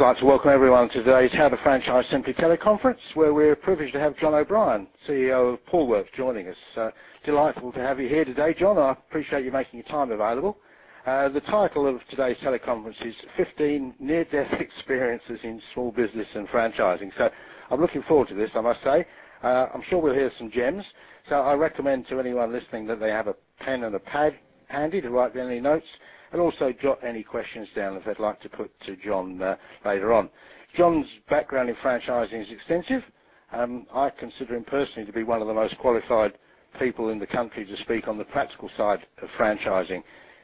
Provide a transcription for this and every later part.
I'd like to welcome everyone to today's How to Franchise Simply teleconference, where we're privileged to have John O'Brien, CEO of Poolworks, joining us. Uh, delightful to have you here today, John. I appreciate you making your time available. Uh, the title of today's teleconference is 15 Near-Death Experiences in Small Business and Franchising. So I'm looking forward to this, I must say. Uh, I'm sure we'll hear some gems. So I recommend to anyone listening that they have a pen and a pad handy to write down any notes and also jot any questions down if they'd like to put to John uh, later on. John's background in franchising is extensive. Um, I consider him personally to be one of the most qualified people in the country to speak on the practical side of franchising.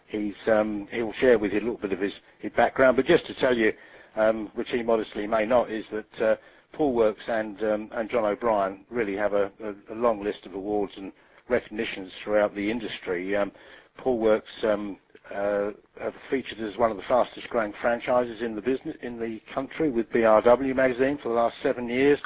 He's, um, he'll share with you a little bit of his, his background, but just to tell you, um, which he modestly may not, is that uh, Poolworks and, um, and John O'Brien really have a, a, a, long list of awards and recognitions throughout the industry. Um, Poolworks um, uh, have featured as one of the fastest growing franchises in the business in the country with BRW magazine for the last seven years.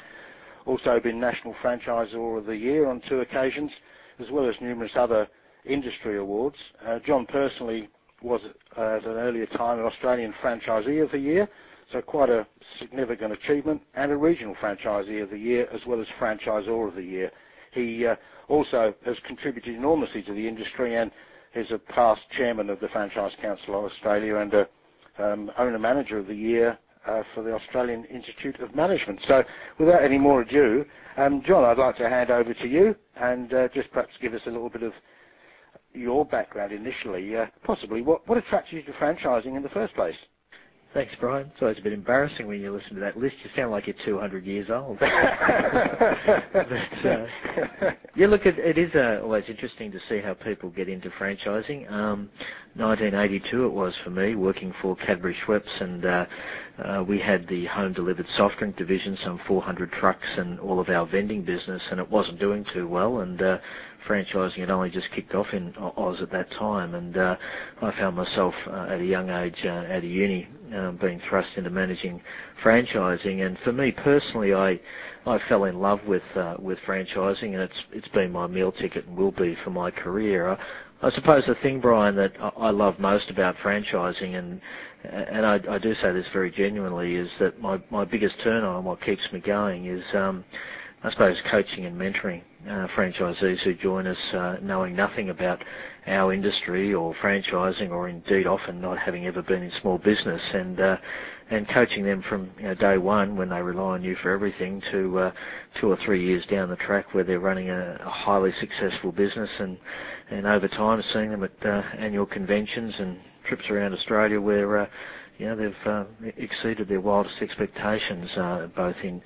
Also been National Franchisor of the Year on two occasions, as well as numerous other industry awards. Uh, John personally was uh, at an earlier time an Australian Franchisee of the Year, so quite a significant achievement, and a Regional Franchisee of the Year as well as Franchisor of the Year. He uh, also has contributed enormously to the industry and is a past chairman of the Franchise Council of Australia and a um, owner manager of the year uh, for the Australian Institute of Management. So, without any more ado, um, John, I'd like to hand over to you and uh, just perhaps give us a little bit of your background initially. Uh, possibly, what, what attracted you to franchising in the first place? Thanks, Brian. It's always a bit embarrassing when you listen to that list. You sound like you're 200 years old. but, uh, yeah, look, it, it is uh, always interesting to see how people get into franchising. Um, 1982 it was for me, working for Cadbury Schweppes, and uh, uh, we had the home-delivered soft drink division, some 400 trucks, and all of our vending business, and it wasn't doing too well. And uh, franchising had only just kicked off in Oz at that time, and uh, I found myself uh, at a young age uh, out uni um, being thrust into managing franchising. And for me personally, I I fell in love with uh, with franchising, and it's it's been my meal ticket and will be for my career. I, I suppose the thing, Brian, that I love most about franchising, and and I, I do say this very genuinely, is that my my biggest turn on, what keeps me going, is um, I suppose coaching and mentoring uh, franchisees who join us uh, knowing nothing about our industry or franchising or indeed often not having ever been in small business and uh, and coaching them from you know, day one when they rely on you for everything to uh, two or three years down the track where they're running a, a highly successful business and and over time seeing them at uh, annual conventions and trips around Australia where know, they've uh, exceeded their wildest expectations, uh, both in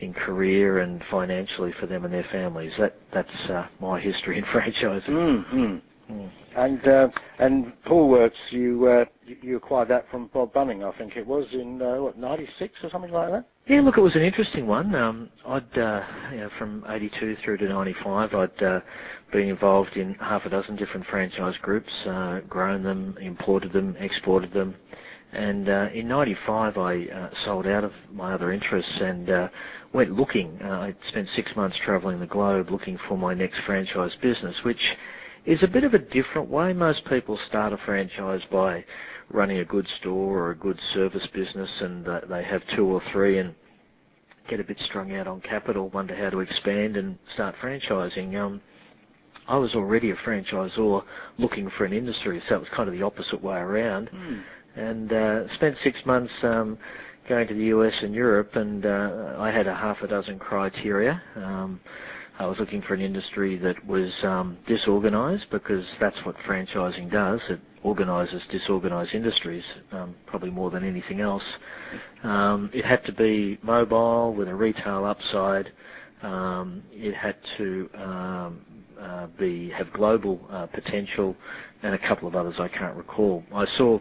in career and financially for them and their families. That that's uh, my history in franchising. Mm-hmm. Mm. And uh, and Poolworks, you uh, you acquired that from Bob Bunning, I think it was in uh, what '96 or something like that. Yeah, look, it was an interesting one. Um, I'd uh, you know, from '82 through to '95, I'd uh, been involved in half a dozen different franchise groups, uh, grown them, imported them, exported them, and uh, in '95, I uh, sold out of my other interests and uh, went looking. Uh, I spent six months travelling the globe looking for my next franchise business, which is a bit of a different way. Most people start a franchise by running a good store or a good service business, and uh, they have two or three and get a bit strung out on capital, wonder how to expand and start franchising. Um, I was already a franchisor looking for an industry, so it was kind of the opposite way around. Mm and uh, spent six months um, going to the US and Europe, and uh, I had a half a dozen criteria. Um, I was looking for an industry that was um, disorganised because that's what franchising does. It organises disorganised industries, um, probably more than anything else. Um, it had to be mobile with a retail upside. Um, it had to um, uh, be have global uh, potential, and a couple of others I can't recall. I saw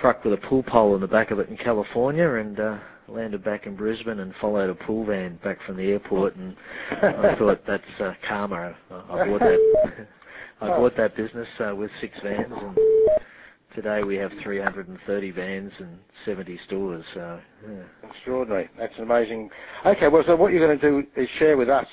truck with a pool pole in the back of it in California and uh, landed back in Brisbane and followed a pool van back from the airport and I thought that's uh, karma. I, I bought that. I bought that business uh, with six vans and today we have 330 vans and 70 stores. So, yeah. Extraordinary. That's amazing. Okay, well, so what you're going to do is share with us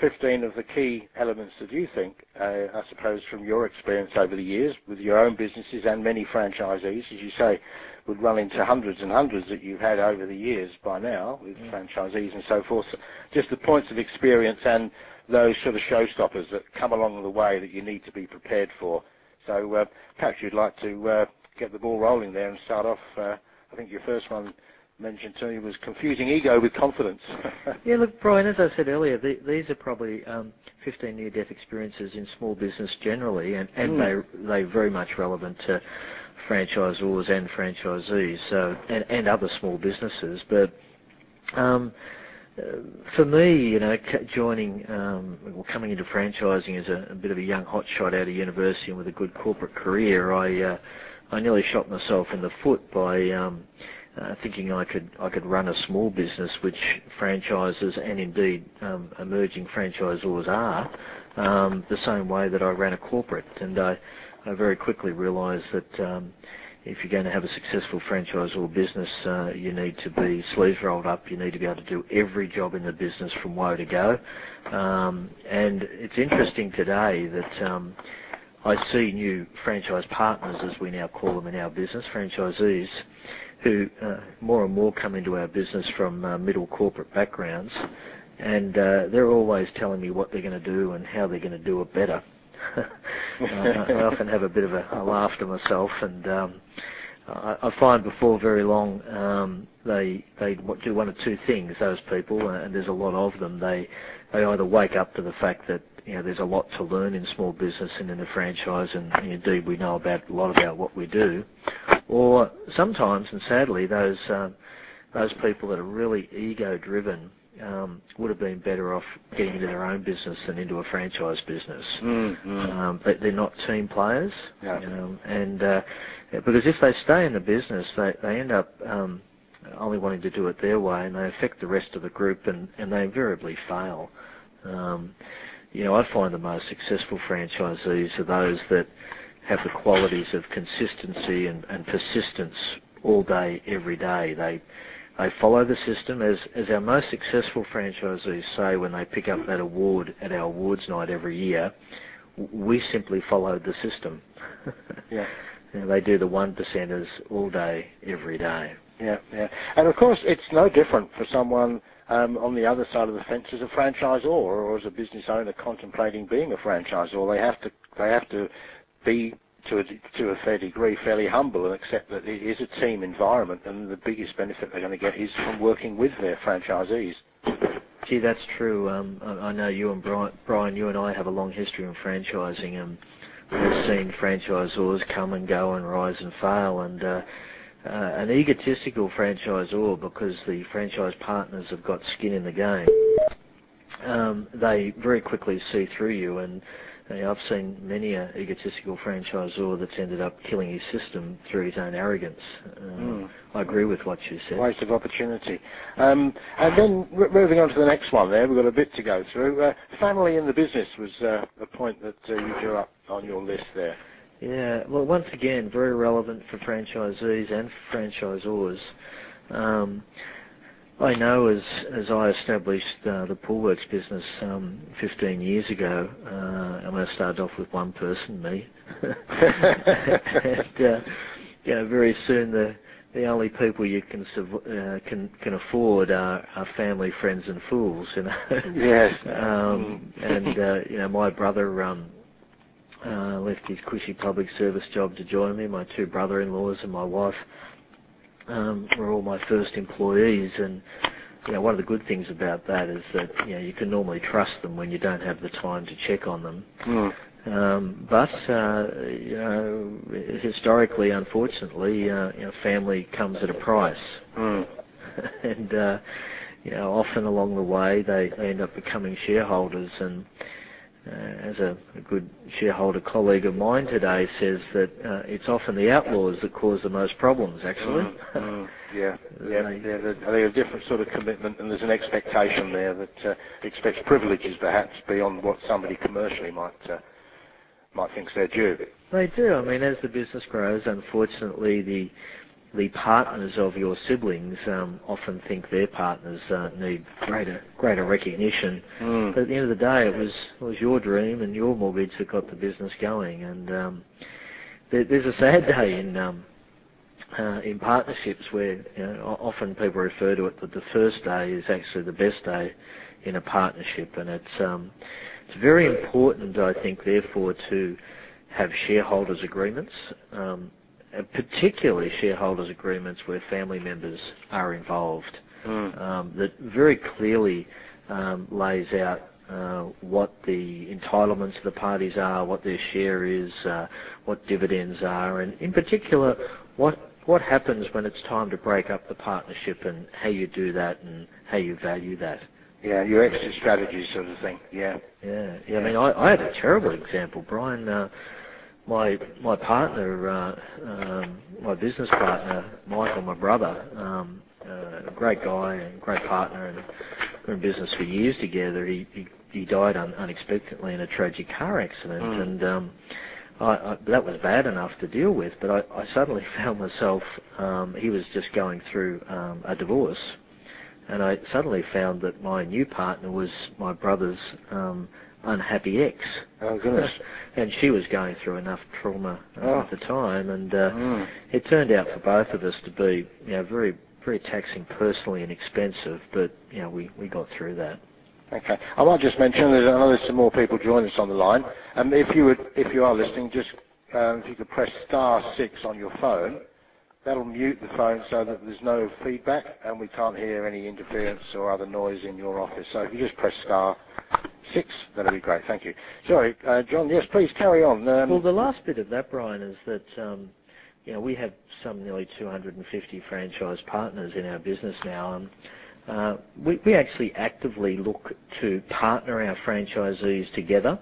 15 of the key elements that you think, uh, I suppose, from your experience over the years with your own businesses and many franchisees, as you say, would run into hundreds and hundreds that you've had over the years by now with mm. franchisees and so forth. So just the points of experience and those sort of showstoppers that come along the way that you need to be prepared for. So uh, perhaps you'd like to uh, get the ball rolling there and start off. Uh, I think your first one mentioned to me was confusing ego with confidence. yeah, look, Brian, as I said earlier, the, these are probably um, 15 near-death experiences in small business generally, and, and mm. they they very much relevant to franchisors and franchisees, so and, and other small businesses. But um, for me, you know, joining um, coming into franchising as a, a, bit of a young hotshot out of university and with a good corporate career, I uh, I nearly shot myself in the foot by um, thinking I could I could run a small business, which franchises and indeed um, emerging franchisors are, um, the same way that I ran a corporate, and I, I very quickly realised that um, if you're going to have a successful franchisor business, uh, you need to be sleeves rolled up. You need to be able to do every job in the business from woe to go. Um, and it's interesting today that um, I see new franchise partners, as we now call them in our business, franchisees, who uh, more and more come into our business from uh, middle corporate backgrounds, and uh, they're always telling me what they're going to do and how they're going to do it better. I often have a bit of a, a laugh to myself, and um, I, I find before very long um, they they do one of two things. Those people, and there's a lot of them. They they either wake up to the fact that you know, there's a lot to learn in small business and in a franchise, and indeed we know about a lot about what we do. Or sometimes, and sadly, those um, those people that are really ego-driven um, would have been better off getting into their own business than into a franchise business. Mm, mm. Um, but they're not team players, yeah. um, and uh, because if they stay in the business, they they end up um, only wanting to do it their way, and they affect the rest of the group, and, and they invariably fail. Um, you know, I find the most successful franchisees are those that have the qualities of consistency and, and persistence all day, every day. They they follow the system as as our most successful franchisees say when they pick up that award at our awards night every year. We simply followed the system. yeah. You know, they do the one percenters all day, every day. Yeah, yeah. And of course, it's no different for someone um, on the other side of the fence as a franchisor or as a business owner contemplating being a franchisor. They have to they have to be to a, to a fair degree fairly humble and accept that it is a team environment and the biggest benefit they're going to get is from working with their franchisees. Gee, that's true. Um, I, I know you and Brian, Brian, you and I have a long history in franchising and we've seen franchisors come and go and rise and fail and uh, uh, an egotistical franchisor because the franchise partners have got skin in the game. Um, they very quickly see through you and I've seen many a egotistical franchisor that's ended up killing his system through his own arrogance. mm. I agree with what you said. Waste of opportunity. Um, and then r- moving on to the next one there, we've got a bit to go through. Uh, family in the business was uh, a point that uh, you drew up on your list there. Yeah, well, once again, very relevant for franchisees and franchisors. Um, I know as as I established uh, the Poolworks business um, 15 years ago, uh, and I started off with one person, me, and uh, you know, very soon the the only people you can uh, can can afford are, are family, friends, and fools. You know. Yes. um, and uh, you know, my brother um, uh, left his cushy public service job to join me. My two brother-in-laws and my wife um, were all my first employees, and you know, one of the good things about that is that you know you can normally trust them when you don't have the time to check on them. Mm. Um, but uh, you know, historically, unfortunately, uh, you know, family comes at a price, mm. and uh, you know, often along the way they, they end up becoming shareholders and as a, a, good shareholder colleague of mine today says that uh, it's often the outlaws that cause the most problems, actually. Mm, mm, yeah, yeah, yeah. There's a different sort of commitment, and there's an expectation there that uh, expects privileges, perhaps beyond what somebody commercially might uh, might think's their due. They do. I mean, as the business grows, unfortunately, the the partners of your siblings um, often think their partners uh, need greater greater recognition. Mm. But at the end of the day, it was it was your dream and your mortgage that got the business going. And um, there, there's a sad day in um, uh, in partnerships where you know, often people refer to it that the first day is actually the best day in a partnership, and it's um, it's very important, I think, therefore, to have shareholders agreements, um, particularly shareholders agreements where family members are involved, mm. um, that very clearly um, lays out uh, what the entitlements of the parties are, what their share is, uh, what dividends are, and in particular, what what happens when it's time to break up the partnership and how you do that and how you value that. Yeah, your exit strategy sort of thing. Yeah. Yeah. Yeah. I mean, I, I had a terrible example, Brian. Uh, my my partner, uh, um, my business partner, Michael, my brother, um, uh, a great guy and great partner, and we're in business for years together. He he, he died un, unexpectedly in a tragic car accident, mm. and um, I, I, that was bad enough to deal with. But I, I suddenly found myself. Um, he was just going through um, a divorce, and I suddenly found that my new partner was my brother's um, unhappy ex. Oh goodness! and she was going through enough trauma uh, oh. at the time, and uh, mm. it turned out for both of us to be, you know, very very taxing personally and expensive. But you know, we we got through that. Okay. I might just mention there's, I know there's some more people joining us on the line. Um, if you would, if you are listening, just um, if you could press star six on your phone That'll mute the phone so that there's no feedback and we can't hear any interference or other noise in your office. So if you just press star six, that'll be great. Thank you. Sorry, uh, John. Yes, please carry on. Um, well, the last bit of that, Brian, is that um, you know we have some nearly 250 franchise partners in our business now. And, uh, we, we actually actively look to partner our franchisees together.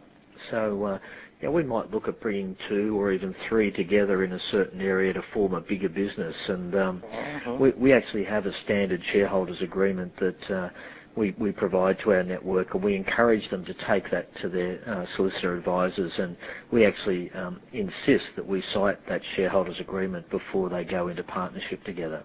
So you know, we might look at bringing two or even three together in a certain area to form a bigger business. And um, uh-huh. we, we actually have a standard shareholders agreement that uh, we, we provide to our network, and we encourage them to take that to their uh, solicitor advisors. And we actually um, insist that we sight that shareholders agreement before they go into partnership together.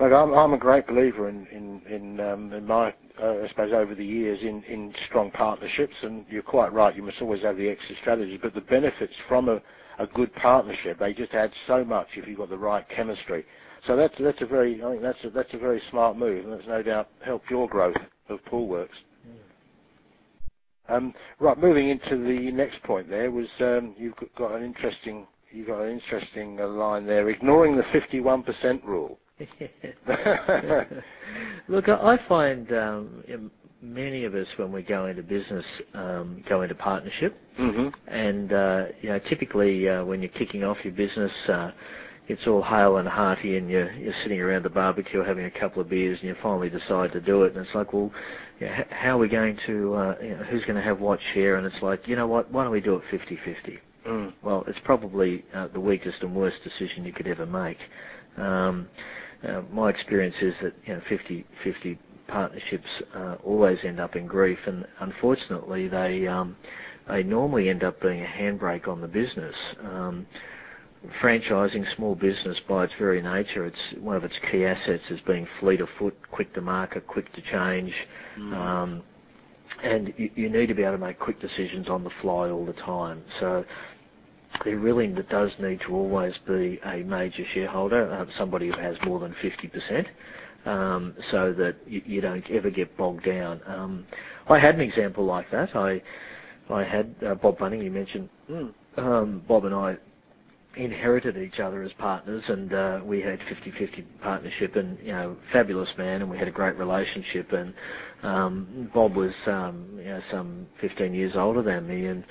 Look, I'm, I'm a great believer in in in, um, in my uh, I suppose over the years in in strong partnerships, and you're quite right. You must always have the exit strategy, but the benefits from a a good partnership they just add so much if you've got the right chemistry. So that's that's a very I think that's a, that's a very smart move, and that's no doubt helped your growth of Poolworks. Um, right, moving into the next point. There was um, you've got an interesting you've got an interesting uh, line there, ignoring the 51% rule. Look, I find um, many of us, when we go into business, um, go into partnership, mm-hmm. and uh, you know, typically uh, when you're kicking off your business, uh, it's all hale and hearty, and you're, you're sitting around the barbecue having a couple of beers, and you finally decide to do it, and it's like, well, you know, how are we going to, uh, you know, who's going to have what share? And it's like, you know what, why don't we do it 50-50? Mm. Well, it's probably uh, the weakest and worst decision you could ever make. Um, uh, my experience is that you know 50-50 partnerships uh, always end up in grief, and unfortunately they um, they normally end up being a handbrake on the business. Um, franchising small business by its very nature, it's one of its key assets is being fleet of foot, quick to market, quick to change. Mm. Um, and you, you, need to be able to make quick decisions on the fly all the time. So there really does need to always be a major shareholder, uh, somebody who has more than 50%, um, so that you, don't ever get bogged down. Um, I had an example like that. I I had uh, Bob Bunning, you mentioned. Mm. Um, Bob and I inherited each other as partners, and uh, we had 50-50 partnership, and you know, fabulous man, and we had a great relationship. And Bob was you know, some 15 years older than me, and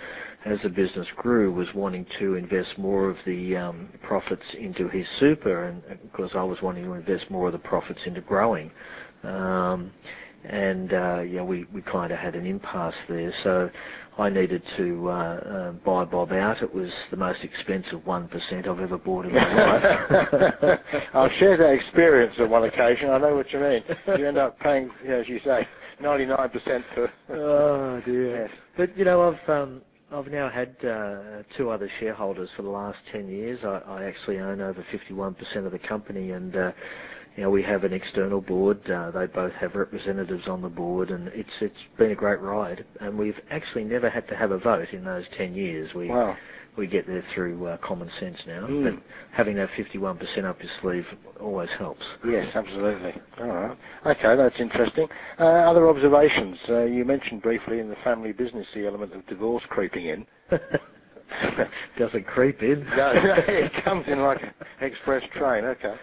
as the business grew, was wanting to invest more of the um, profits into his super, and of course, I was wanting to invest more of the profits into growing. Um, and uh, yeah, we, we kind of had an impasse there. So I needed to uh, uh, buy Bob out. It was the most expensive 1% I've ever bought in my life. I've shared that experience on one occasion. I know what you mean. You end up paying, as you say, 99% for... oh, dear. Yes. But, you know, I've... Now had uh, two other shareholders for the last 10 years. I, I actually own over 51% of the company, and uh, you know, we have an external board. Uh, they both have representatives on the board, and it's it's been a great ride. And we've actually never had to have a vote in those ten years. We wow. We get there through uh, common sense now. Mm. But having that 51% up your sleeve always helps. Yes, absolutely. All right. Okay, that's interesting. Uh, other observations? Uh, you mentioned briefly in the family business the element of divorce creeping in. Doesn't creep in. no, it comes in like an express train. Okay.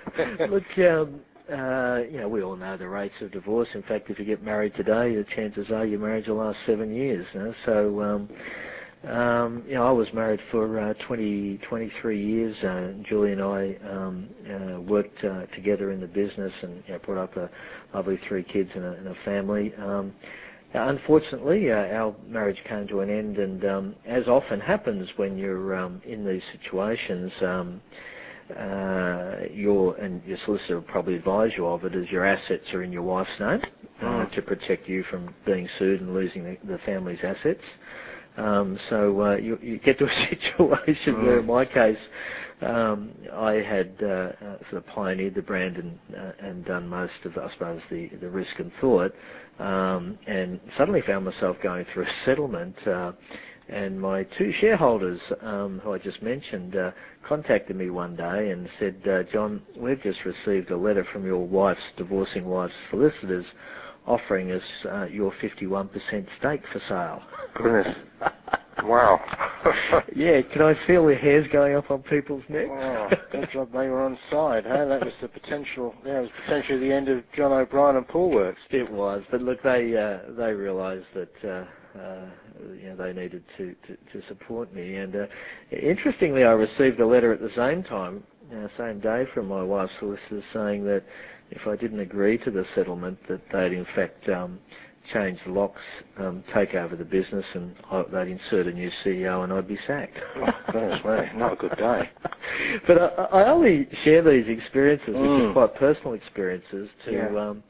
Look, um, uh, you know, we all know the rates of divorce. In fact, if you get married today, the chances are your marriage will last seven years. You know? So, um, um, you know, I was married for uh, 20, 23 years. Uh, Julie and I um, uh, worked uh, together in the business and you know, brought up a lovely three kids and a, and a family. Um, unfortunately, uh, our marriage came to an end, and um, as often happens when you're um, in these situations, um, uh, your and your solicitor will probably advise you of it, is your assets are in your wife's name uh, Mm. to protect you from being sued and losing the, the family's assets. Um, so uh, you, you get to a situation where, in my case, um, I had uh, uh, sort of pioneered the brand and, uh, and done most of, I suppose, the, the risk and thought, um, and suddenly found myself going through a settlement. Uh, and my two shareholders, um, who I just mentioned, contacted me one day and said, John, we've just received a letter from your wife's divorcing wife's solicitors offering us uh, your 51% stake for sale. Goodness. Wow. yeah, can I feel the hairs going up on people's necks? Oh, job they were on side, huh? That was the potential. Yeah, it was potentially the end of John O'Brien and Poolworks. It was, but look, they uh, they realised that uh, uh, you know they needed to, to, to support me, and uh, interestingly, I received a letter at the same time, uh, same day, from my wife's solicitors saying that if I didn't agree to the settlement, that they'd in fact um, change the locks, um, take over the business, and I, they'd insert a new CEO, and I'd be sacked. Oh, goodness me, not a good day. but I, I only share these experiences, which Mm. are quite personal experiences, to Yeah. um,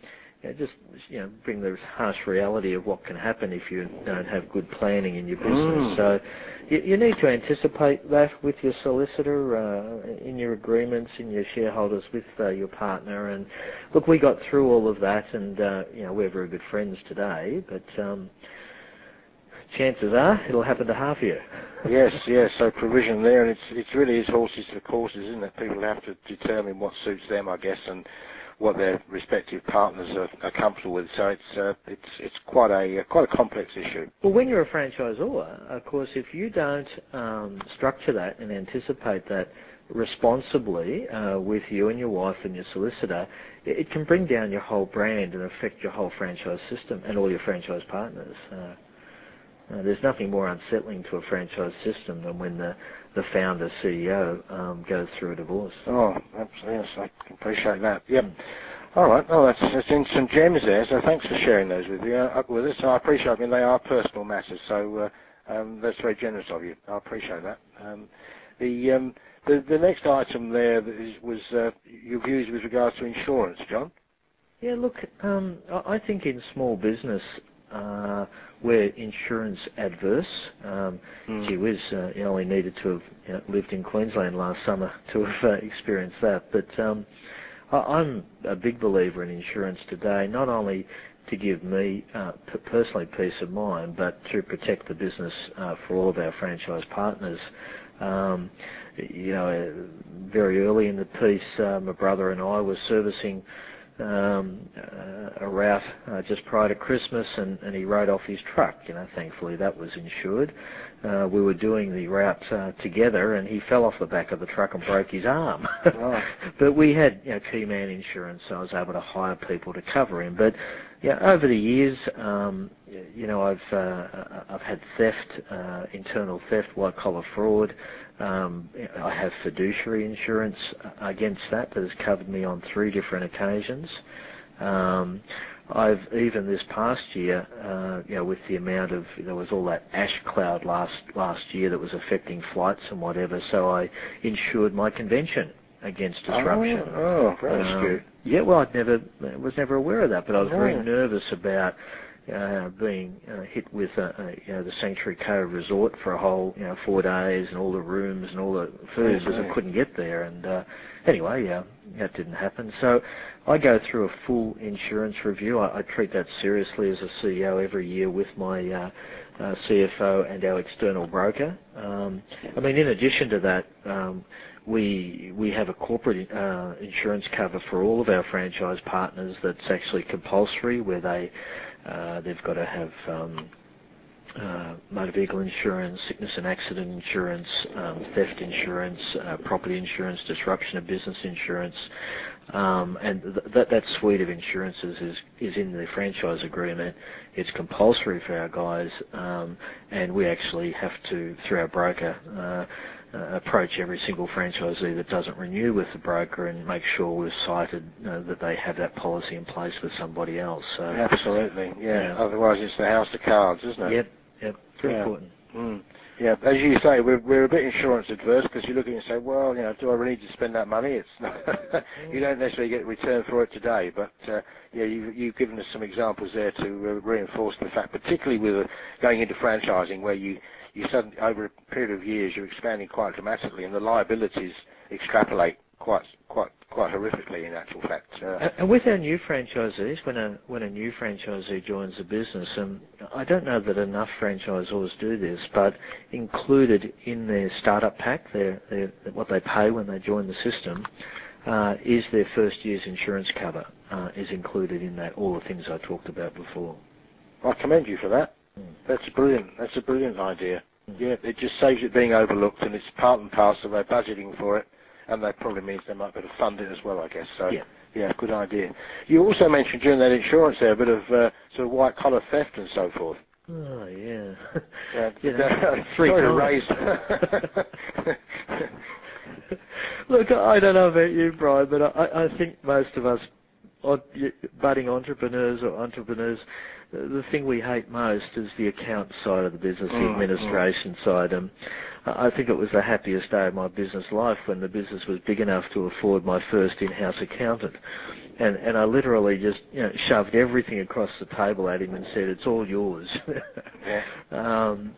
just you know bring the harsh reality of what can happen if you don't have good planning in your business. Mm. So you, you need to anticipate that with your solicitor, uh, in your agreements, in your shareholders, with uh, your partner. And look, we got through all of that, and uh, you know we're very good friends today. But um, chances are it'll happen to half of you. Yes, yes. So provision there, and it's it's really is horses for courses, isn't it? People have to determine what suits them, I guess, and what their respective partners are, are comfortable with. So it's uh, it's it's quite a uh, quite a complex issue. Well, when you're a franchisor, of course, if you don't um, structure that and anticipate that responsibly uh, with you and your wife and your solicitor, it, it can bring down your whole brand and affect your whole franchise system and all your franchise partners. Uh, uh, there's nothing more unsettling to a franchise system than when the, the founder CEO um, goes through a divorce. Oh, absolutely. Yes, I can appreciate that. Yep. All right. Well, that's, that's in some gems there. So thanks for sharing those with you uh, with us. I appreciate. I mean, they are personal matters, so uh, um, that's very generous of you. I appreciate that. Um, the, um, the the next item there was uh, your views with regards to insurance, John. Yeah, look, um, I think in small business, uh, we're insurance adverse. Um, Mm. Gee whiz, uh, you only needed to have you know, lived in Queensland last summer to have uh, experienced that. But um, I, I'm a big believer in insurance today, not only to give me uh, p- personally peace of mind, but to protect the business uh, for all of our franchise partners. Um, you know, uh, very early in the piece, uh, my brother and I were servicing um, uh, a route uh, just prior to Christmas, and, and he rode off his truck. You know, thankfully that was insured. Uh, we were doing the route uh, together, and he fell off the back of the truck and broke his arm. Right. but we had, you know, key man insurance, so I was able to hire people to cover him. But yeah, over the years, um, you know, I've uh, I've had theft, uh, internal theft, white collar fraud. Um, I have fiduciary insurance against that that has covered me on three different occasions. Um, I've even this past year, uh, you know, with the amount of there was all that ash cloud last last year that was affecting flights and whatever, so I insured my convention against disruption. Oh, oh very Um, astute. yeah, well, I'd never was never aware of that, but I was very nervous about uh, being uh, hit with uh, uh, you know the Sanctuary Cove Resort for a whole you know four days and all the rooms and all the food because I couldn't get there. And uh, anyway, yeah, that didn't happen. So I go through a full insurance review. I, I treat that seriously as a CEO every year with my uh, uh, CFO and our external broker. Um, I mean, in addition to that. Um, we we have a corporate uh, insurance cover for all of our franchise partners that's actually compulsory, where they they've got to have um, uh, motor vehicle insurance, sickness and accident insurance, um, theft insurance, uh, property insurance, disruption of business insurance, um, and th- that suite of insurances is is in the franchise agreement. It's compulsory for our guys, and we actually have to through our broker. Uh, approach every single franchisee that doesn't renew with the broker and make sure we've sighted uh, that they have that policy in place with somebody else. So absolutely, yeah. yeah. Otherwise, it's the house of cards, isn't it? Yep, yep. Very yeah. important. Mm. Yeah, as you say, we're we're a bit insurance adverse because you look at it and say, well, you know, do I really need to spend that money? It's not you don't necessarily get a return for it today, but uh, yeah, you, you've given us some examples there to uh, reinforce the fact, particularly with uh, going into franchising, where you you suddenly over a period of years you're expanding quite dramatically, and the liabilities extrapolate quite quite quite horrifically in actual fact. Uh, and with our new franchisees, when a when a new franchisee joins the business, and I don't know that enough franchisors do this, but included in their startup pack, their, their what they pay when they join the system, uh, is their first year's insurance cover uh, is included in that. All the things I talked about before. I commend you for that. Mm. That's brilliant. That's a brilliant idea. Mm. Yeah, it just saves it being overlooked, and it's part and parcel. They're budgeting for it and that probably means they might be able to fund it as well, I guess. So, yeah, yeah good idea. You also mentioned during that insurance there a bit of uh, sort of white collar theft and so forth. Oh yeah. yeah, yeah three times. Look, I don't know about you, Brian, but I, I think most of us budding entrepreneurs or entrepreneurs, the thing we hate most is the account side of the business, the mm, administration mm. side. Um, I think it was the happiest day of my business life when the business was big enough to afford my first in-house accountant. And, and I literally just you know, shoved everything across the table at him and said, it's all yours. yeah. um,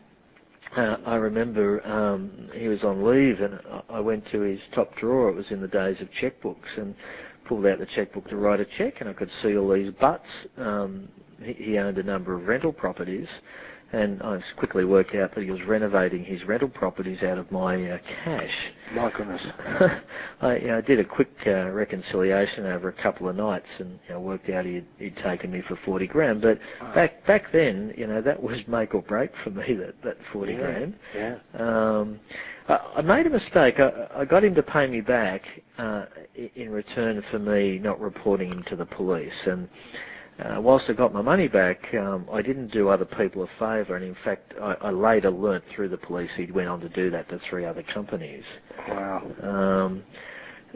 uh, I remember um, he was on leave and I went to his top drawer. It was in the days of checkbooks and pulled out the checkbook to write a check and I could see all these butts. Um, he, owned a number of rental properties and I quickly worked out that he was renovating his rental properties out of my uh, cash. My goodness. I you know, did a quick uh, reconciliation over a couple of nights and you know, worked out he'd, he'd taken me for 40 grand. But oh. back back then, you know, that was make or break for me, that, that 40 yeah. grand. Yeah. Um, I, I made a mistake. I, I got him to pay me back uh, in return for me not reporting him to the police. And uh, whilst I got my money back, um, I didn't do other people a favour, and in fact, I, I later learnt through the police he went on to do that to three other companies. Wow. Um,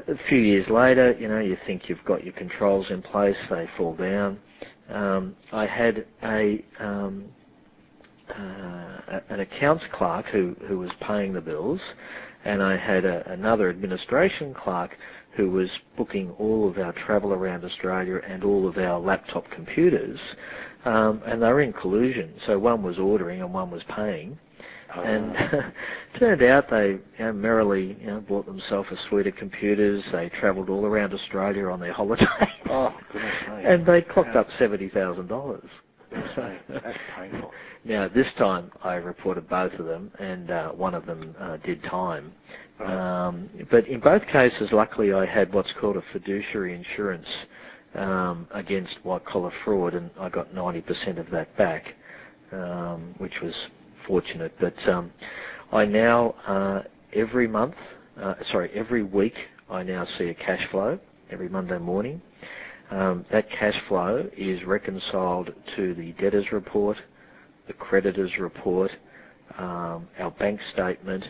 a few years later, you know, you think you've got your controls in place, they fall down. Um, I had a um, uh, an accounts clerk who who was paying the bills, and I had a, another administration clerk who was booking all of our travel around Australia and all of our laptop computers, um, and they were in collusion. So one was ordering and one was paying. Oh. And turned out they you know, merrily you know, bought themselves a suite of computers. They travelled all around Australia on their holiday. Oh, goodness And they clocked yeah. up seventy thousand dollars. That's painful. Now this time I reported both of them, and uh, one of them uh, did time. Um, but in both cases, luckily, I had what's called a fiduciary insurance um, against white collar fraud, and I got 90% of that back, um, which was fortunate. But um, I now uh, every month, uh, sorry, every week, I now see a cash flow every Monday morning. Um, that cash flow is reconciled to the debtors report, the creditors report, um, our bank statement,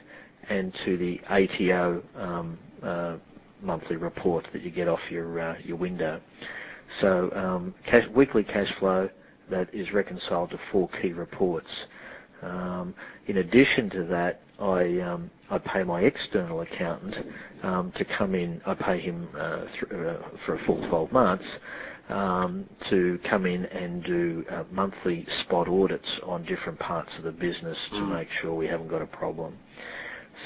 and to the ATO um, uh, monthly report that you get off your uh, your window. So um, cash, weekly cash flow that is reconciled to four key reports. Um, in addition to that, I um, I pay my external accountant um, to come in. I pay him uh, th- uh, for a full 12 months um, to come in and do uh, monthly spot audits on different parts of the business to Mm. make sure we haven't got a problem.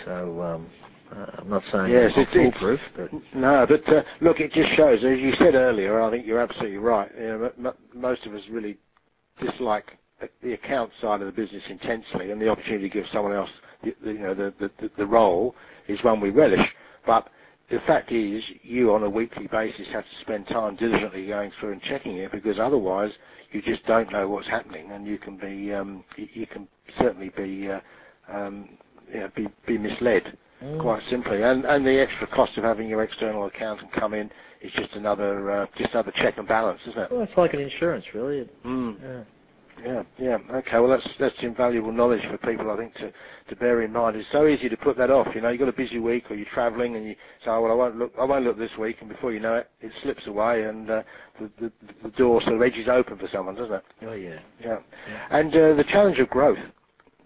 So um, uh, I'm not saying Yes, it's- foolproof, but No, but uh, look, it just shows, as you said earlier, I think you're absolutely right. You know, m- m- most of us really dislike the- account side of the business intensely, and the opportunity to give someone else, the, the, you know, the, the, the role is one we relish. But the fact is, you on a weekly basis have to spend time diligently going through and checking it, because otherwise you just don't know what's happening, and you can be, um, you, you can certainly be, uh, um, know, be, be misled Mm. quite simply. And and the extra cost of having your external accountant come in is just another uh, just another check and balance, isn't it? well, it's like an insurance, really. Mm. yeah. Yeah, yeah. Okay, well that's that's invaluable knowledge for people I think to, to bear in mind. It's so easy to put that off. You know, you've got a busy week or you're travelling and you say, oh, well, I won't look, I won't look this week, and before you know it, it slips away and uh, the, the the door sort of edges open for someone, doesn't it? Oh yeah. Yeah. Yeah. And uh, the challenge of growth,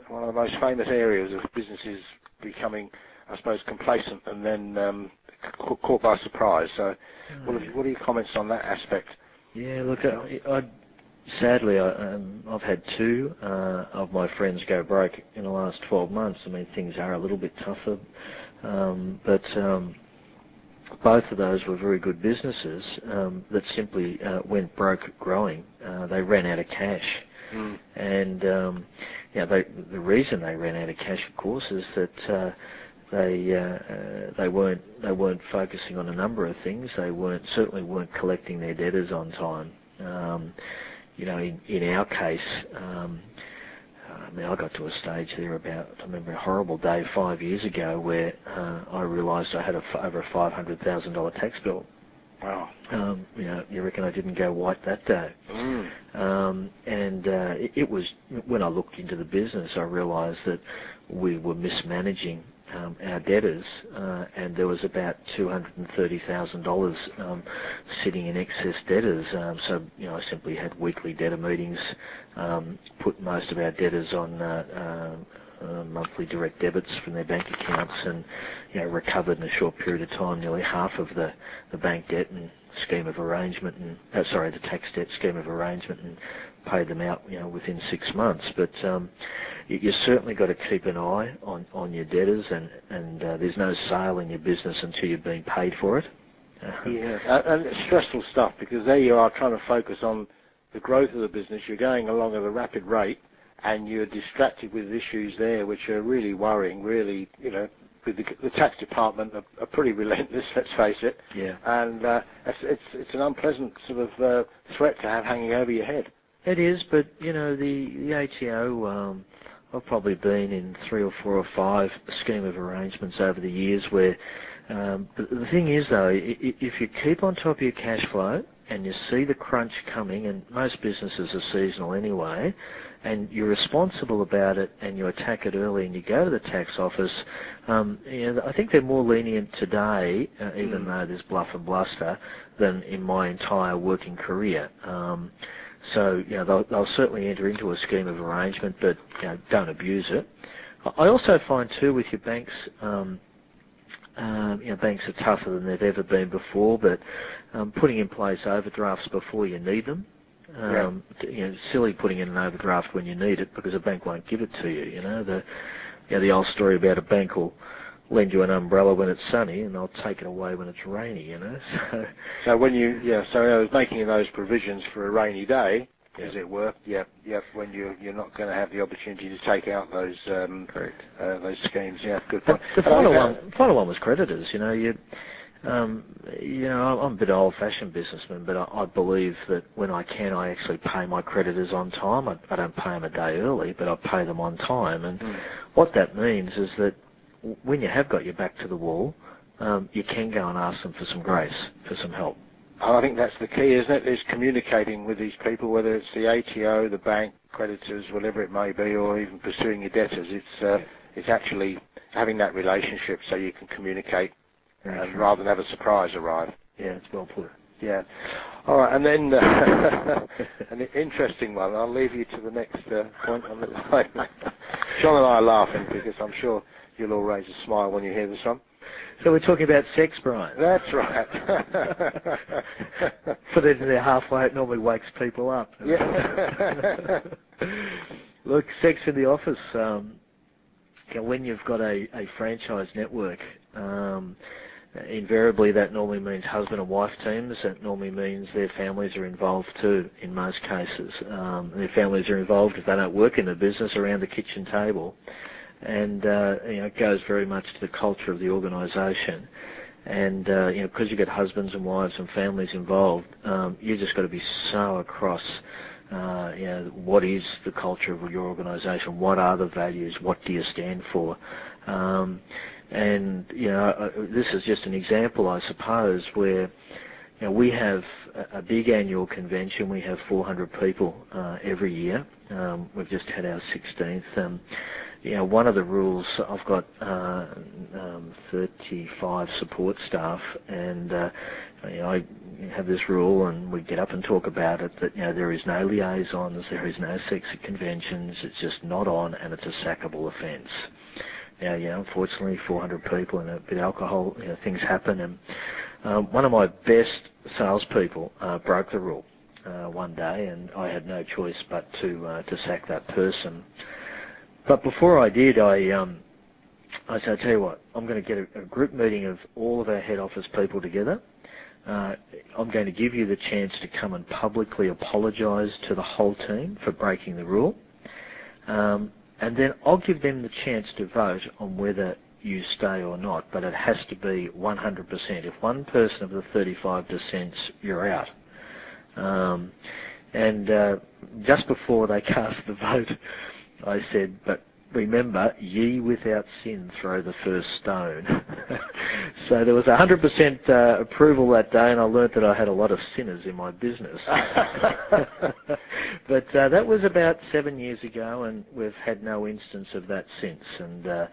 one of the most famous areas of businesses becoming, I suppose, complacent and then um, ca- caught by surprise. So, what, have, what are your comments on that aspect? Yeah, look, I, I sadly, I, um, I've had two uh, of my friends go broke in the last 12 months. I mean, things are a little bit tougher, um, but um, both of those were very good businesses um, that simply uh, went broke growing. Uh, they ran out of cash. Mm. And um, yeah, they, the reason they ran out of cash, of course, is that uh, they uh, uh, they weren't they weren't focusing on a number of things. They weren't certainly weren't collecting their debtors on time. Um, you know, in, in our case, um, I mean, I got to a stage there about I remember a horrible day five years ago where uh, I realised I had a over a five hundred thousand dollar tax bill. Wow. Um, you know, you reckon I didn't go white that day? Mm. Um, and uh, it, it was when I looked into the business, I realised that we were mismanaging um, our debtors, uh, and there was about two hundred and thirty thousand dollars um, sitting in excess debtors. Um, so you know, I simply had weekly debtor meetings, um, put most of our debtors on. Uh, uh, uh, monthly direct debits from their bank accounts and you know recovered in a short period of time nearly half of the, the bank debt and scheme of arrangement and uh, sorry the tax debt scheme of arrangement and paid them out you know within six months. But um, you, you certainly got to keep an eye on, on your debtors and and uh, there's no sale in your business until you've been paid for it. Yeah, and it's stressful stuff because there you are trying to focus on the growth of the business. You're going along at a rapid rate, and you're distracted with issues there which are really worrying. Really, you know, with the, the tax department are, are pretty relentless. Let's face it. yeah And uh, it's, it's it's an unpleasant sort of uh, threat to have hanging over your head. It is, but you know the the ATO. Um, I've probably been in three or four or five scheme of arrangements over the years where. Um, but the thing is, though, if you keep on top of your cash flow and you see the crunch coming, and most businesses are seasonal anyway, and you're responsible about it and you attack it early and you go to the tax office, um, you know, I think they're more lenient today, uh, even Mm. though there's bluff and bluster, than in my entire working career. Um, so, you know, they'll, they'll certainly enter into a scheme of arrangement, but you know, don't abuse it. I also find too with your banks, um, um, you know, banks are tougher than they've ever been before, but um, putting in place overdrafts before you need them. Um, t- You know, silly putting in an overdraft when you need it because a bank won't give it to you. You know, the you know, the old story about a bank will lend you an umbrella when it's sunny and they'll take it away when it's rainy. You know, so So when you yeah, so I was making those provisions for a rainy day, as it were. Yeah, yeah. When you you're not going to have the opportunity to take out those um, correct. uh, those schemes. Yeah, good point. the I final one, final one was creditors. You know, you, um, you know, I'm a bit old-fashioned businessman, but I, I believe that when I can, I actually pay my creditors on time. I, I don't pay them a day early, but I pay them on time. And Mm. what that means is that w- when you have got your back to the wall, um, you can go and ask them for some grace, for some help. I think that's the key, isn't it? Is communicating with these people, whether it's the ATO, the bank, creditors, whatever it may be, or even pursuing your debtors. It's uh, it's actually having that relationship so you can communicate True. rather than have a surprise arrive. Yeah, it's well put. Yeah. All right, and then uh, an interesting one. I'll leave you to the next uh, point on the line. John and I are laughing because I'm sure you'll all raise a smile when you hear this one. So we're talking about sex, Brian. That's right. For then they're halfway, it normally wakes people up. yeah. Look, sex in the office. Um, when you've got a, a franchise network, um, invariably that normally means husband and wife teams. That normally means their families are involved too in most cases. Um, their families are involved if they don't work in the business around the kitchen table. And uh, you know, it goes very much to the culture of the organisation. And uh, you know, because you've got husbands and wives and families involved, um, you just got to be so across uh, you know, what is the culture of your organisation? What are the values? What do you stand for? Um, and you know, uh, this is just an example, I suppose, where you know, we have a, big annual convention. We have 400 people uh, every year. Um, we've just had our 16th. Um, you know, one of the rules, I've got uh, um, 35 support staff, and uh, you know, I have this rule, and we get up and talk about it. That you know, there is no liaisons, there is no sex at conventions. It's just not on, and it's a sackable offence. Now, know, unfortunately, 400 people and a bit of alcohol, you know, things happen. And um, one of my best salespeople uh, broke the rule uh, one day, and I had no choice but to uh, to sack that person. But before I did, I um, I said, I tell you what, I'm going to get a, a group meeting of all of our head office people together. Uh, I'm going to give you the chance to come and publicly apologise to the whole team for breaking the rule. Um, and then I'll give them the chance to vote on whether you stay or not, but it has to be 100%. If one person of the 35 dissents, you're out. Um, and uh, just before they cast the vote, I said, but remember, ye without sin throw the first stone. so there was 100% uh, approval that day, and I learnt that I had a lot of sinners in my business. but uh, that was about seven years ago, and we've had no instance of that since. And uh,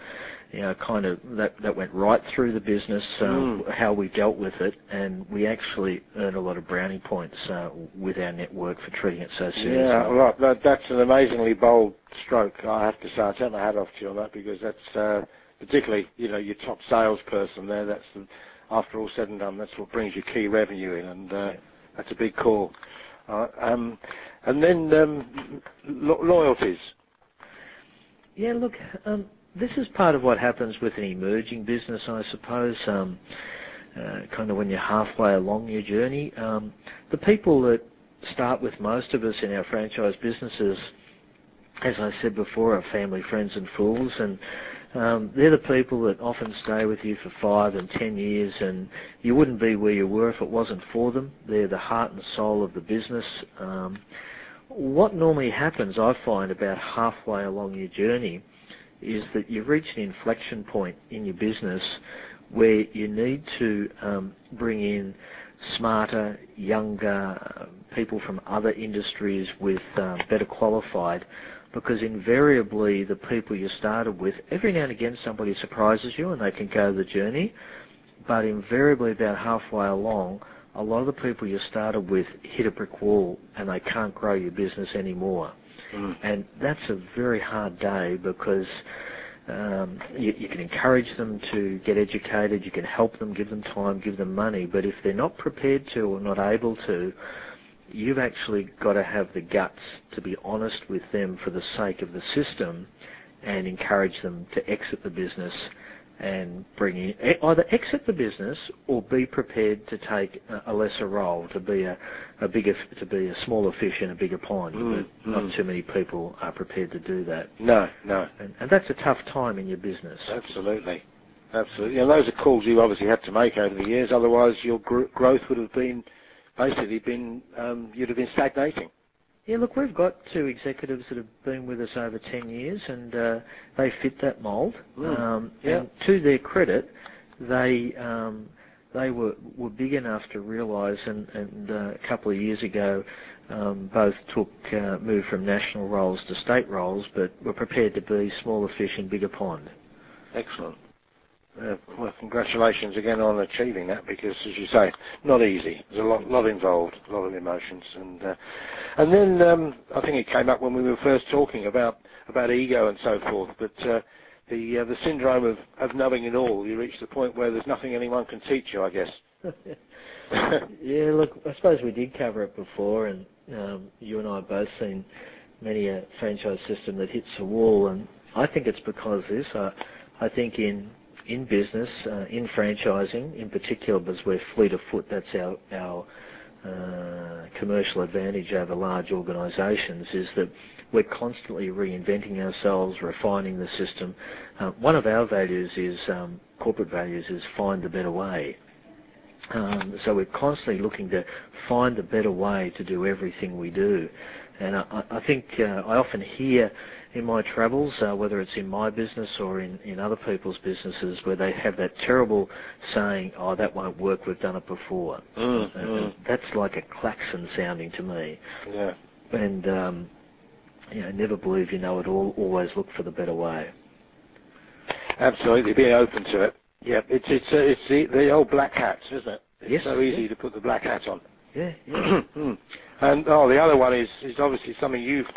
you know, kind of that that went right through the business, um, mm. how we dealt with it, and we actually earned a lot of brownie points uh, with our network for treating it so seriously. Yeah. That, that's an amazingly bold stroke. I have to say, I take my hat off to you on that because that's uh, particularly, you know, your top salesperson there. That's the, after all said and done, that's what brings your key revenue in, and uh, that's a big call. Uh, um, and then um, lo- loyalties. Yeah, look, um, this is part of what happens with an emerging business, I suppose. Um, uh, kind of when you're halfway along your journey, um, the people that start with most of us in our franchise businesses, as I said before, are family, friends, and fools, and um, they're the people that often stay with you for five and ten years, and you wouldn't be where you were if it wasn't for them. They're the heart and soul of the business. Um, what normally happens, I find, about halfway along your journey is that you've reached an inflection point in your business where you need to um, bring in smarter, younger uh, people from other industries with um, better qualified because invariably the people you started with, every now and again somebody surprises you and they can go the journey, but invariably about halfway along, a lot of the people you started with hit a brick wall and they can't grow your business anymore. Mm. And that's a very hard day because um, you, you, can encourage them to get educated, you can help them, give them time, give them money, but if they're not prepared to or not able to, you've actually got to have the guts to be honest with them for the sake of the system and encourage them to exit the business and bring in either exit the business or be prepared to take a, lesser role to be a, a bigger to be a smaller fish in a bigger pond. Mm, but mm. not too many people are prepared to do that. No, no. And, and that's a tough time in your business. Absolutely. Absolutely. And those are calls you obviously had to make over the years. Otherwise, your gr- growth would have been basically been um, you'd have been stagnating. Yeah, look, we've got two executives that have been with us over 10 years and uh, they fit that mould. Mm. Um, yeah. And to their credit, they um, they were, were big enough to realise, and, and uh, a couple of years ago, um, both took uh, moved from national roles to state roles, but were prepared to be smaller fish in bigger pond. Excellent. Uh, well, congratulations again on achieving that because, as you say, not easy. There's a lot, lot involved, a lot of emotions, and uh, and then um, I think it came up when we were first talking about about ego and so forth. But uh, the uh, the syndrome of, of knowing it all. You reach the point where there's nothing anyone can teach you, I guess. yeah, look, I suppose we did cover it before, and um, you and I have both seen many a franchise system that hits a wall, and I think it's because of this. Uh, I think in in business, uh, in franchising, in particular, because we're fleet of foot, that's our our uh, commercial advantage over large organisations, is that we're constantly reinventing ourselves, refining the system. Uh, one of our values is um, corporate values is find the better way. Um, so we're constantly looking to find a better way to do everything we do. And I, I think I often hear in my travels, uh, whether it's in my business or in, in other people's businesses, where they have that terrible saying, "Oh, that won't work. We've done it before." Mm, mm. That's like a klaxon sounding to me. Yeah. And um, you know, never believe you know it all. Always look for the better way. Absolutely, being open to it. Yeah, it's it's uh, it's the, the old black hats, isn't it? It's yes, so easy yeah. to put the black hat on. Yeah, yeah. and oh, the other one is is obviously something you've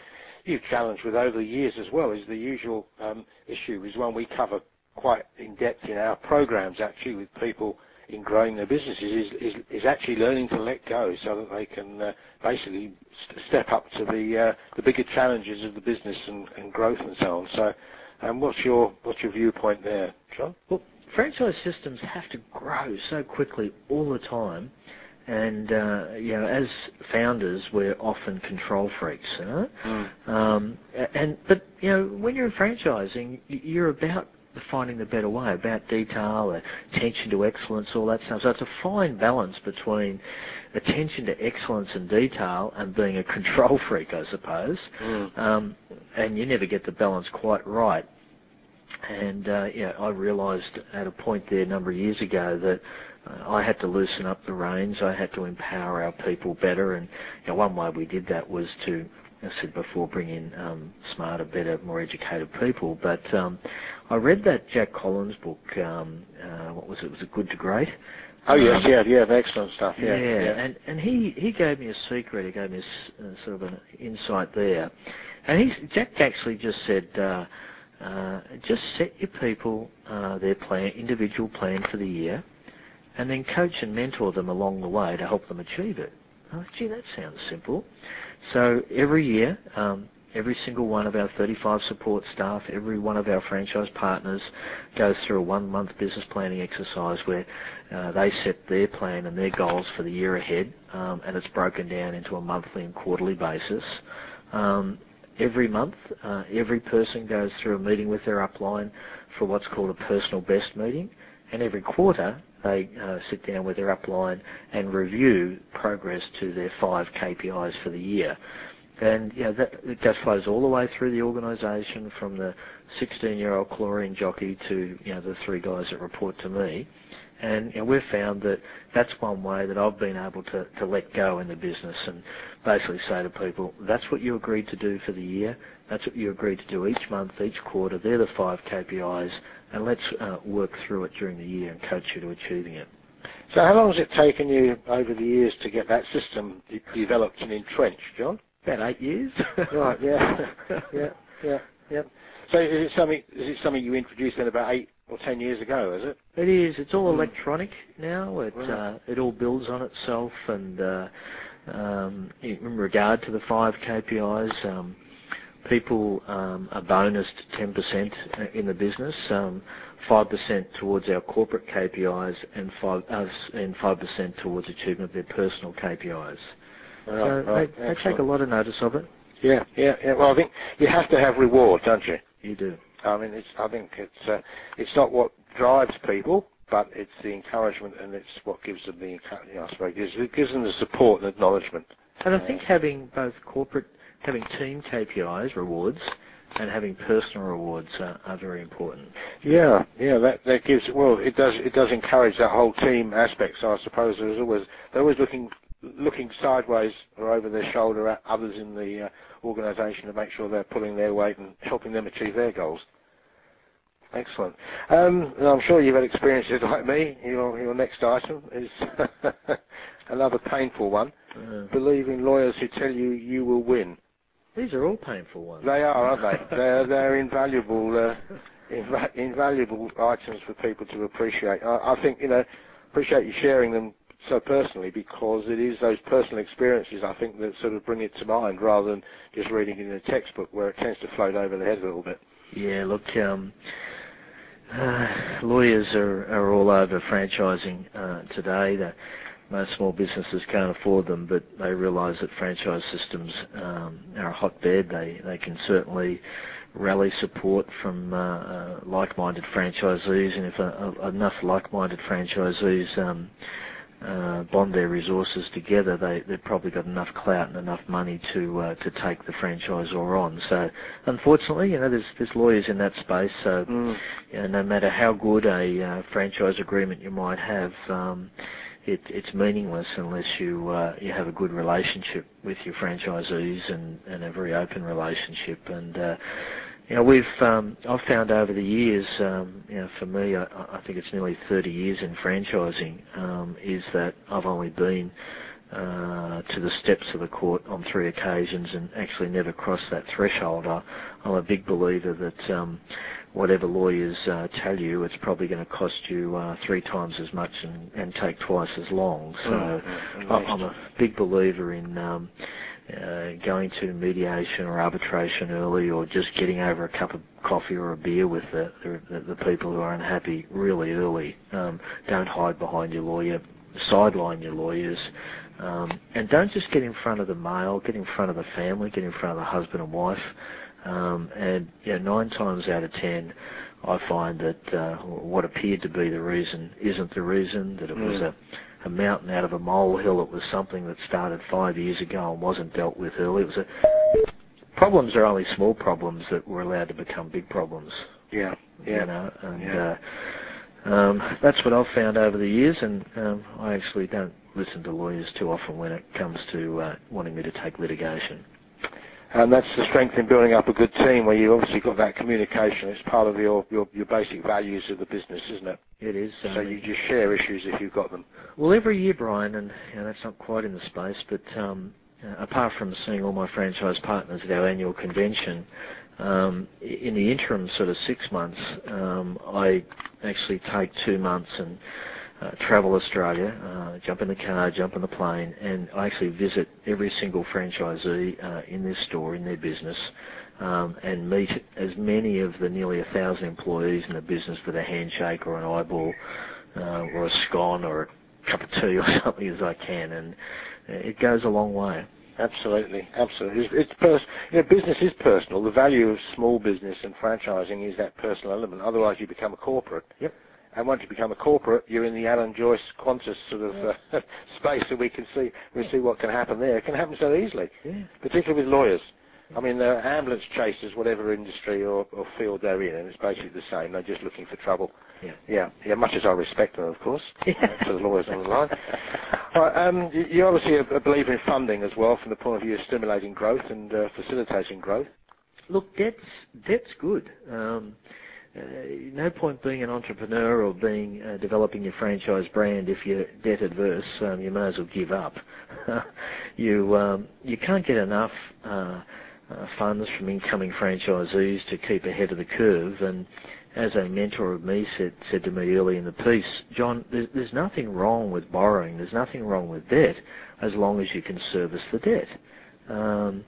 you've challenged with over the years as well. Is the usual um, issue is one we cover quite in depth in our programs actually with people in growing their businesses is, is, is actually learning to let go so that they can uh, basically st- step up to the uh, the bigger challenges of the business and, and growth and so on. So, um, what's your what's your viewpoint there, John? Well, franchise systems have to grow so quickly all the time. And uh, you know, as founders, we're often control freaks. You know? Mm. Um, and but you know, when you're franchising, you're about finding the better way, about detail, attention to excellence, all that stuff. So it's a fine balance between attention to excellence and detail and being a control freak, I suppose. Mm. Um, and you never get the balance quite right. And uh, yeah, I realised at a point there a number of years ago that I had to loosen up the reins. I had to empower our people better, and you know, one way we did that was to, as I said before, bring in um, smarter, better, more educated people. But um, I read that Jack Collins book. Um, uh, what was it? Was it Good to Great? Oh yes, Um, yeah, yeah, excellent stuff. Yeah, yeah, yeah. and and he he gave me a secret. He gave me a uh, sort of an insight there, and he Jack actually just said, uh, uh, just set your people uh, their plan, individual plan for the year, and then coach and mentor them along the way to help them achieve it. Oh, gee, that sounds simple. So every year, um, every single one of our 35 support staff, every one of our franchise partners goes through a one-month business planning exercise where uh, they set their plan and their goals for the year ahead, um, and it's broken down into a monthly and quarterly basis. Um, every month, uh, every person goes through a meeting with their upline for what's called a personal best meeting, and every quarter they uh, sit down with their upline and review progress to their five KPIs for the year. And you know, that just flows all the way through the organisation, from the 16-year-old chlorine jockey to you know the three guys that report to me. And know, we've found that that's one way that I've been able to, to let go in the business and basically say to people, that's what you agreed to do for the year. That's what you agreed to do each month, each quarter. They're the five KPIs, and let's uh, work through it during the year and coach you to achieving it. So how long has it taken you over the years to get that system developed and entrenched, John? About eight years. right. Yeah. yeah. Yeah. Yeah. So is it something? Is it something you introduced then about eight or ten years ago? Is it? It is. It's all Mm. electronic now. It Right. uh, it all builds on itself, and uh, um, in regard to the five KPIs, um, people um, are bonused 10% in the business, um, 5% towards our corporate KPIs, and five uh, and 5% towards achievement of their personal KPIs. so right. they, they take a lot of notice of it. Yeah. Yeah. Yeah. Well, I think you have to have reward, don't you? You do. I mean, it's, I think it's uh, it's not what drives people, but it's the encouragement and it's what gives them the you know, I suppose gives, it gives them the support and acknowledgement. And I think having both corporate, having team KPIs, rewards, and having personal rewards are, are very important. Yeah, yeah, that that gives well, it does it does encourage that whole team aspect. So I suppose there's always they're always looking looking sideways or over their shoulder at others in the uh, organisation to make sure they're pulling their weight and helping them achieve their goals. Excellent. Um, I'm sure you've had experiences like me. Your your next item is another painful one. Believe in lawyers who tell you you will win. these are all painful ones. They are, aren't they? they're they're invaluable. Uh, inv- invaluable items for people to appreciate. I, I think you know, appreciate you sharing them so personally because it is those personal experiences I think that sort of bring it to mind rather than just reading it in a textbook where it tends to float over the head a little bit. Yeah, look, um, uh, lawyers are, are all over franchising uh, today. The, most small businesses can't afford them, but they realise that franchise systems um, are a hotbed. They they can certainly rally support from uh, uh, like-minded franchisees, and if a, a, enough like-minded franchisees um, uh, bond their resources together, they, they've probably got enough clout and enough money to uh, to take the franchisor on. So, unfortunately, you know, there's there's lawyers in that space. So, mm. you know, no matter how good a uh, franchise agreement you might have, um, it, it's meaningless unless you uh, you have a good relationship with your franchisees and, and a very open relationship. And uh, you know, we've um, I've found over the years, um, you know, for me, I, I think it's nearly 30 years in franchising, um, is that I've only been uh, to the steps of the court on three occasions and actually never crossed that threshold. I, I'm a big believer that um, whatever lawyers uh, tell you, it's probably going to cost you uh, three times as much and, and take twice as long. So mm-hmm. I'm a big believer in um, uh, going to mediation or arbitration early or just getting over a cup of coffee or a beer with the, the, the people who are unhappy really early. Um, don't hide behind your lawyer. Sideline your lawyers. Um, and don't just get in front of the male, get in front of the family, get in front of the husband and wife. Um, and you know, nine times out of ten, I find that uh, what appeared to be the reason isn't the reason, that it mm. was a a mountain out of a molehill. It was something that started five years ago and wasn't dealt with early. It was a, problems are only small problems that were allowed to become big problems. Yeah, yeah. You know, and yeah. uh, um, that's what I've found over the years, and um, I actually don't listen to lawyers too often when it comes to uh, wanting me to take litigation. And that's the strength in building up a good team, where you've obviously got that communication. It's part of your, your, your basic values of the business, isn't it? It is. So um, you just share issues if you've got them. Well, every year, Brian, and you know, that's not quite in the space, but um, uh, apart from seeing all my franchise partners at our annual convention, um, in the interim sort of six months, um, I actually take two months and uh, travel Australia, uh, jump in the car, jump in the plane, and I actually visit every single franchisee uh, in their store, in their business, um, and meet as many of the nearly a thousand employees in the business with a handshake or an eyeball uh, or a scone or a cup of tea or something as I can, and it goes a long way. Absolutely, absolutely. It's, it's pers- you know, business is personal. The value of small business and franchising is that personal element. Otherwise, you become a corporate. Yep. And once you become a corporate, you're in the Alan Joyce Qantas sort of uh, space, and we can see we see what can happen there. It can happen so easily, yeah. particularly with lawyers. I mean, they're ambulance chasers, whatever industry or, or field they're in, and it's basically the same. They're just looking for trouble. Yeah. Yeah. Yeah. Much as I respect them, of course, yeah. for the lawyers on the line. right, um, you're obviously a, a, believer in funding as well, from the point of view of stimulating growth and uh, facilitating growth. Look, that's debt's good. Um, no point being an entrepreneur or being uh, developing your franchise brand if you're debt adverse. Um, you may as well give up. you um, you can't get enough uh, uh, funds from incoming franchisees to keep ahead of the curve. And as a mentor of me said said to me early in the piece, John, there's, there's nothing wrong with borrowing. There's nothing wrong with debt as long as you can service the debt. Um,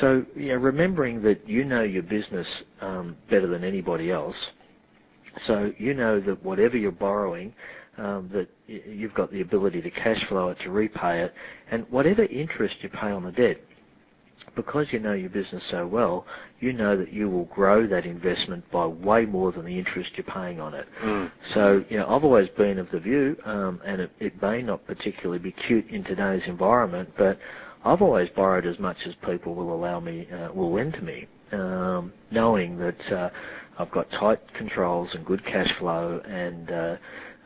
so, you know, remembering that you know your business um, better than anybody else, so you know that whatever you're borrowing, um, that you've got the ability to cash flow it, to repay it, and whatever interest you pay on the debt, because you know your business so well, you know that you will grow that investment by way more than the interest you're paying on it. Mm. So, you know, I've always been of the view, um, and it, it may not particularly be cute in today's environment, but I've always borrowed as much as people will allow me, uh, will lend to me, um, knowing that uh, I've got tight controls and good cash flow, and uh,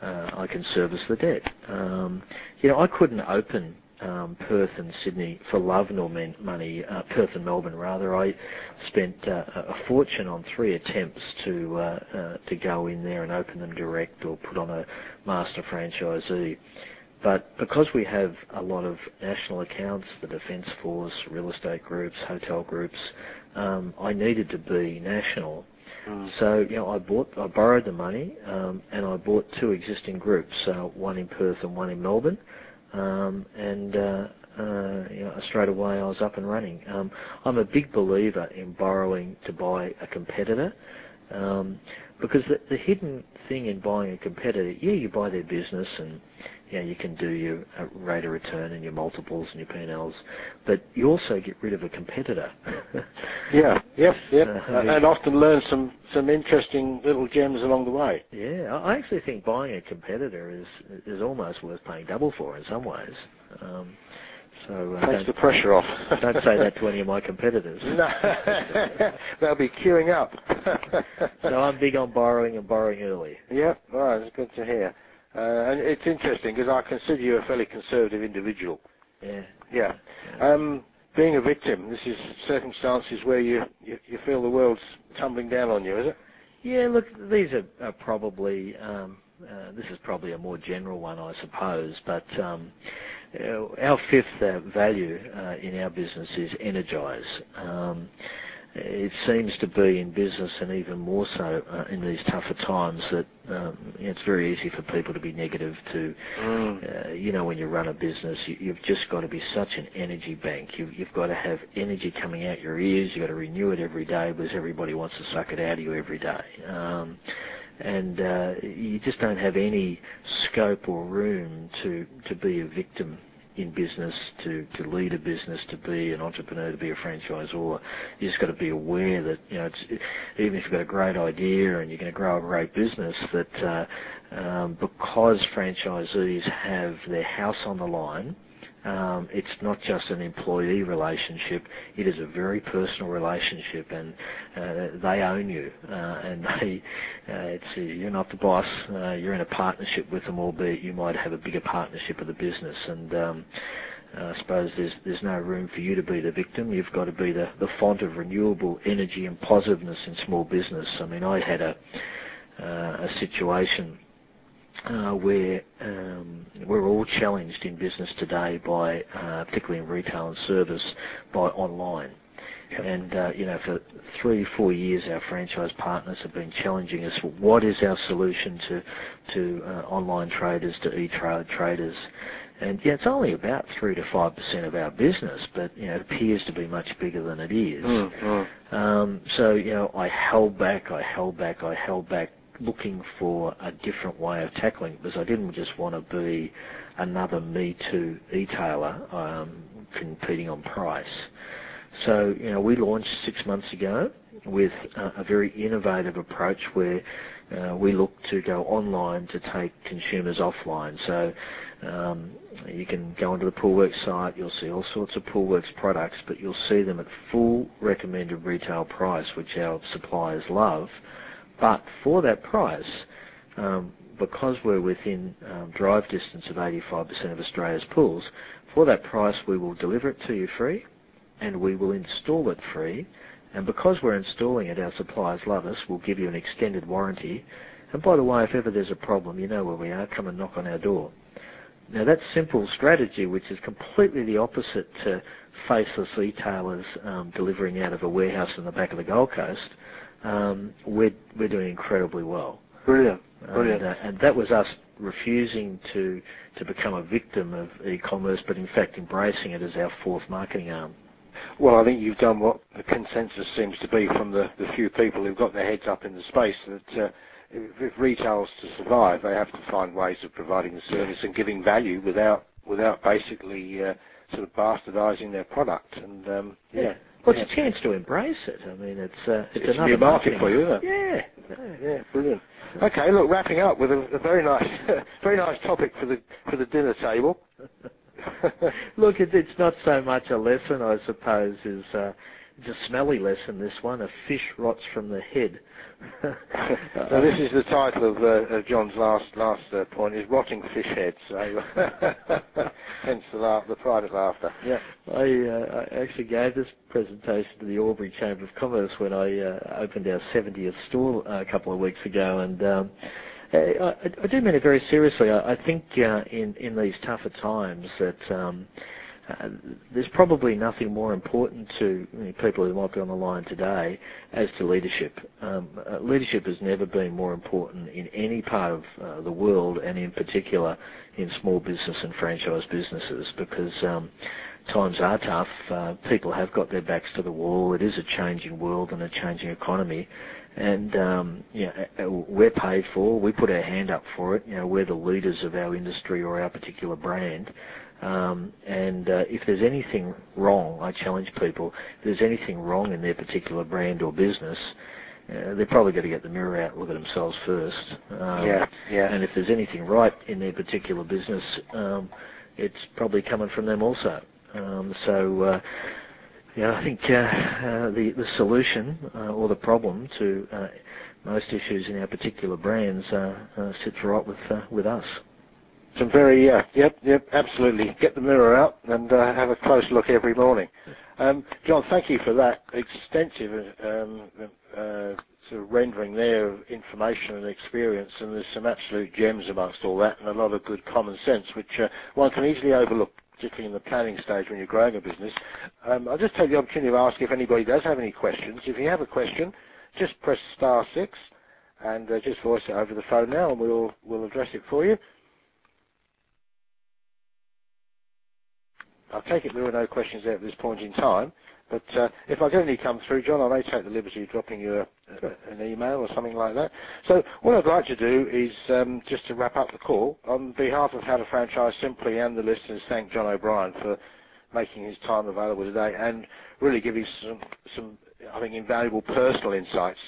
uh, I can service the debt. Um, you know, I couldn't open um, Perth and Sydney for love nor money. Uh, Perth and Melbourne, rather. I spent uh, a fortune on three attempts to uh, uh, to go in there and open them direct or put on a master franchisee. But because we have a lot of national accounts, the Defence Force, real estate groups, hotel groups, um, I needed to be national. Mm. So you know, I bought, I borrowed the money, um, and I bought two existing groups, uh, one in Perth and one in Melbourne, um, and uh, uh, you know, straight away I was up and running. Um, I'm a big believer in borrowing to buy a competitor. Um, because the, the hidden thing in buying a competitor, yeah, you buy their business and yeah, you can do your uh, rate of return and your multiples and your P&Ls, but you also get rid of a competitor. yeah, yep, yep, uh, uh, and often learn some some interesting little gems along the way. Yeah, I actually think buying a competitor is is almost worth paying double for in some ways. Um, so uh, takes the pressure off. don't say that to any of my competitors. No, they'll be queuing up. so I'm big on borrowing and borrowing early. Yeah, right. It's good to hear. Uh, and it's interesting because I consider you a fairly conservative individual. Yeah. Yeah. Um, being a victim, this is circumstances where you, you, you feel the world's tumbling down on you, is it? Yeah. Look, these are, are probably. Um, uh, this is probably a more general one, I suppose, but um, our fifth uh, value uh, in our business is energize. Um, it seems to be in business and even more so uh, in these tougher times that um, it's very easy for people to be negative to, mm. uh, you know, when you run a business, you, have just got to be such an energy bank. You've, you've, got to have energy coming out your ears. You've got to renew it every day because everybody wants to suck it out of you every day. Um, and uh, you just don't have any scope or room to to be a victim in business, to, to lead a business, to be an entrepreneur, to be a franchisor. You just got to be aware that you know it's, even if you've got a great idea and you're going to grow a great business, that uh, um, because franchisees have their house on the line um, it's not just an employee relationship; it is a very personal relationship, and uh, they own you, uh, and they, uh, it's you're not the boss. Uh, you're in a partnership with them, albeit you might have a bigger partnership of the business, and. Um, uh, I suppose there's there's no room for you to be the victim. You've got to be the, the font of renewable energy and positiveness in small business. I mean, I had a uh, a situation uh, where um, we're all challenged in business today by, uh, particularly in retail and service, by online. Yep. And uh, you know, for three, four years, our franchise partners have been challenging us. What is our solution to to uh, online traders, to e-trade traders? And yeah, it's only about three to five percent of our business, but you know, it appears to be much bigger than it is. Mm-hmm. Um, so you know, I held back, I held back, I held back looking for a different way of tackling it because I didn't just want to be another Me Too e-tailer um, competing on price. So, you know, we launched six months ago with uh, a very innovative approach where uh, we look to go online to take consumers offline. So um, you can go onto the Poolworks site, you'll see all sorts of Poolworks products, but you'll see them at full recommended retail price, which our suppliers love. But for that price, um, because we're within um, drive distance of 85% of Australia's pools, for that price we will deliver it to you free and we will install it free. And because we're installing it, our suppliers love us, we'll give you an extended warranty. And by the way, if ever there's a problem, you know where we are, come and knock on our door. Now that simple strategy, which is completely the opposite to faceless retailers um, delivering out of a warehouse in the back of the Gold Coast, um, we're we're doing incredibly well. Brilliant, brilliant. And, uh, and that was us refusing to to become a victim of e-commerce, but in fact embracing it as our fourth marketing arm. Well, I think you've done what the consensus seems to be from the, the few people who've got their heads up in the space that uh, if, if retail's to survive, they have to find ways of providing the service and giving value without without basically uh, sort of bastardising their product. And um, yeah. yeah. Well, it's a chance to embrace it. I mean, it's uh, it's, it's another new market for you, isn't it? Yeah. yeah, yeah, brilliant. Okay, look, wrapping up with a, a very nice, very nice topic for the for the dinner table. look, it, it's not so much a lesson, I suppose, as uh, it's a smelly lesson. This one, a fish rots from the head. so this is the title of, uh, of John's last last uh, point is rotting fish heads. So hence the laugh, the private laughter. Yeah, I, uh, I actually gave this presentation to the Albury Chamber of Commerce when I uh, opened our 70th store uh, a couple of weeks ago, and. Um, I, I, do mean it very seriously. I, I think uh, in in these tougher times that um, uh, there's probably nothing more important to people who might be on the line today as to leadership. Um, uh, leadership has never been more important in any part of uh, the world, and in particular in small business and franchise businesses, because um, times are tough. Uh, people have got their backs to the wall. It is a changing world and a changing economy, and um, you know, we're paid for. We put our hand up for it. You know, we're the leaders of our industry or our particular brand. Um, and uh, if there's anything wrong, I challenge people, if there's anything wrong in their particular brand or business, uh, they're probably going to get the mirror out and look at themselves first. Um, yeah, yeah. And if there's anything right in their particular business, um, it's probably coming from them also. Um, so, uh, yeah, I think uh, uh, the the solution uh, or the problem to uh, most issues in our particular brands sits right with with us some very, yeah, yep, yep, absolutely. Get the mirror out and uh, have a close look every morning. Um, John, thank you for that extensive um, uh, sort of rendering there of information and experience, and there's some absolute gems amongst all that, and a lot of good common sense, which uh, one can easily overlook, particularly in the planning stage when you're growing a business. Um, I'll just take the opportunity to ask if anybody does have any questions. If you have a question, just press star six and uh, just voice it over the phone now, and we'll we'll address it for you. I take it there are no questions there at this point in time, but uh, if I get any come through, John, I may take the liberty of dropping you a, a, an email or something like that. So what I'd like to do is um, just to wrap up the call, on behalf of How to Franchise Simply and the listeners, thank John O'Brien for making his time available today and really giving some, some I think, invaluable personal insights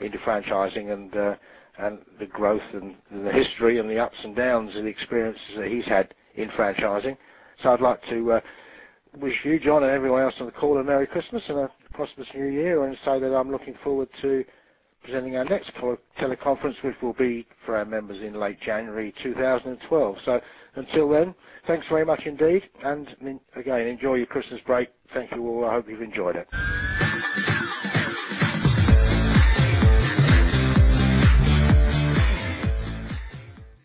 into franchising and uh, and the growth and the history and the ups and downs and the experiences that he's had in franchising. So I'd like to uh, wish you, John, and everyone else on the call a Merry Christmas and a prosperous New Year, and say that I'm looking forward to presenting our next teleconference, which will be for our members in late January 2012. So until then, thanks very much indeed, and again, enjoy your Christmas break. Thank you all. I hope you've enjoyed it.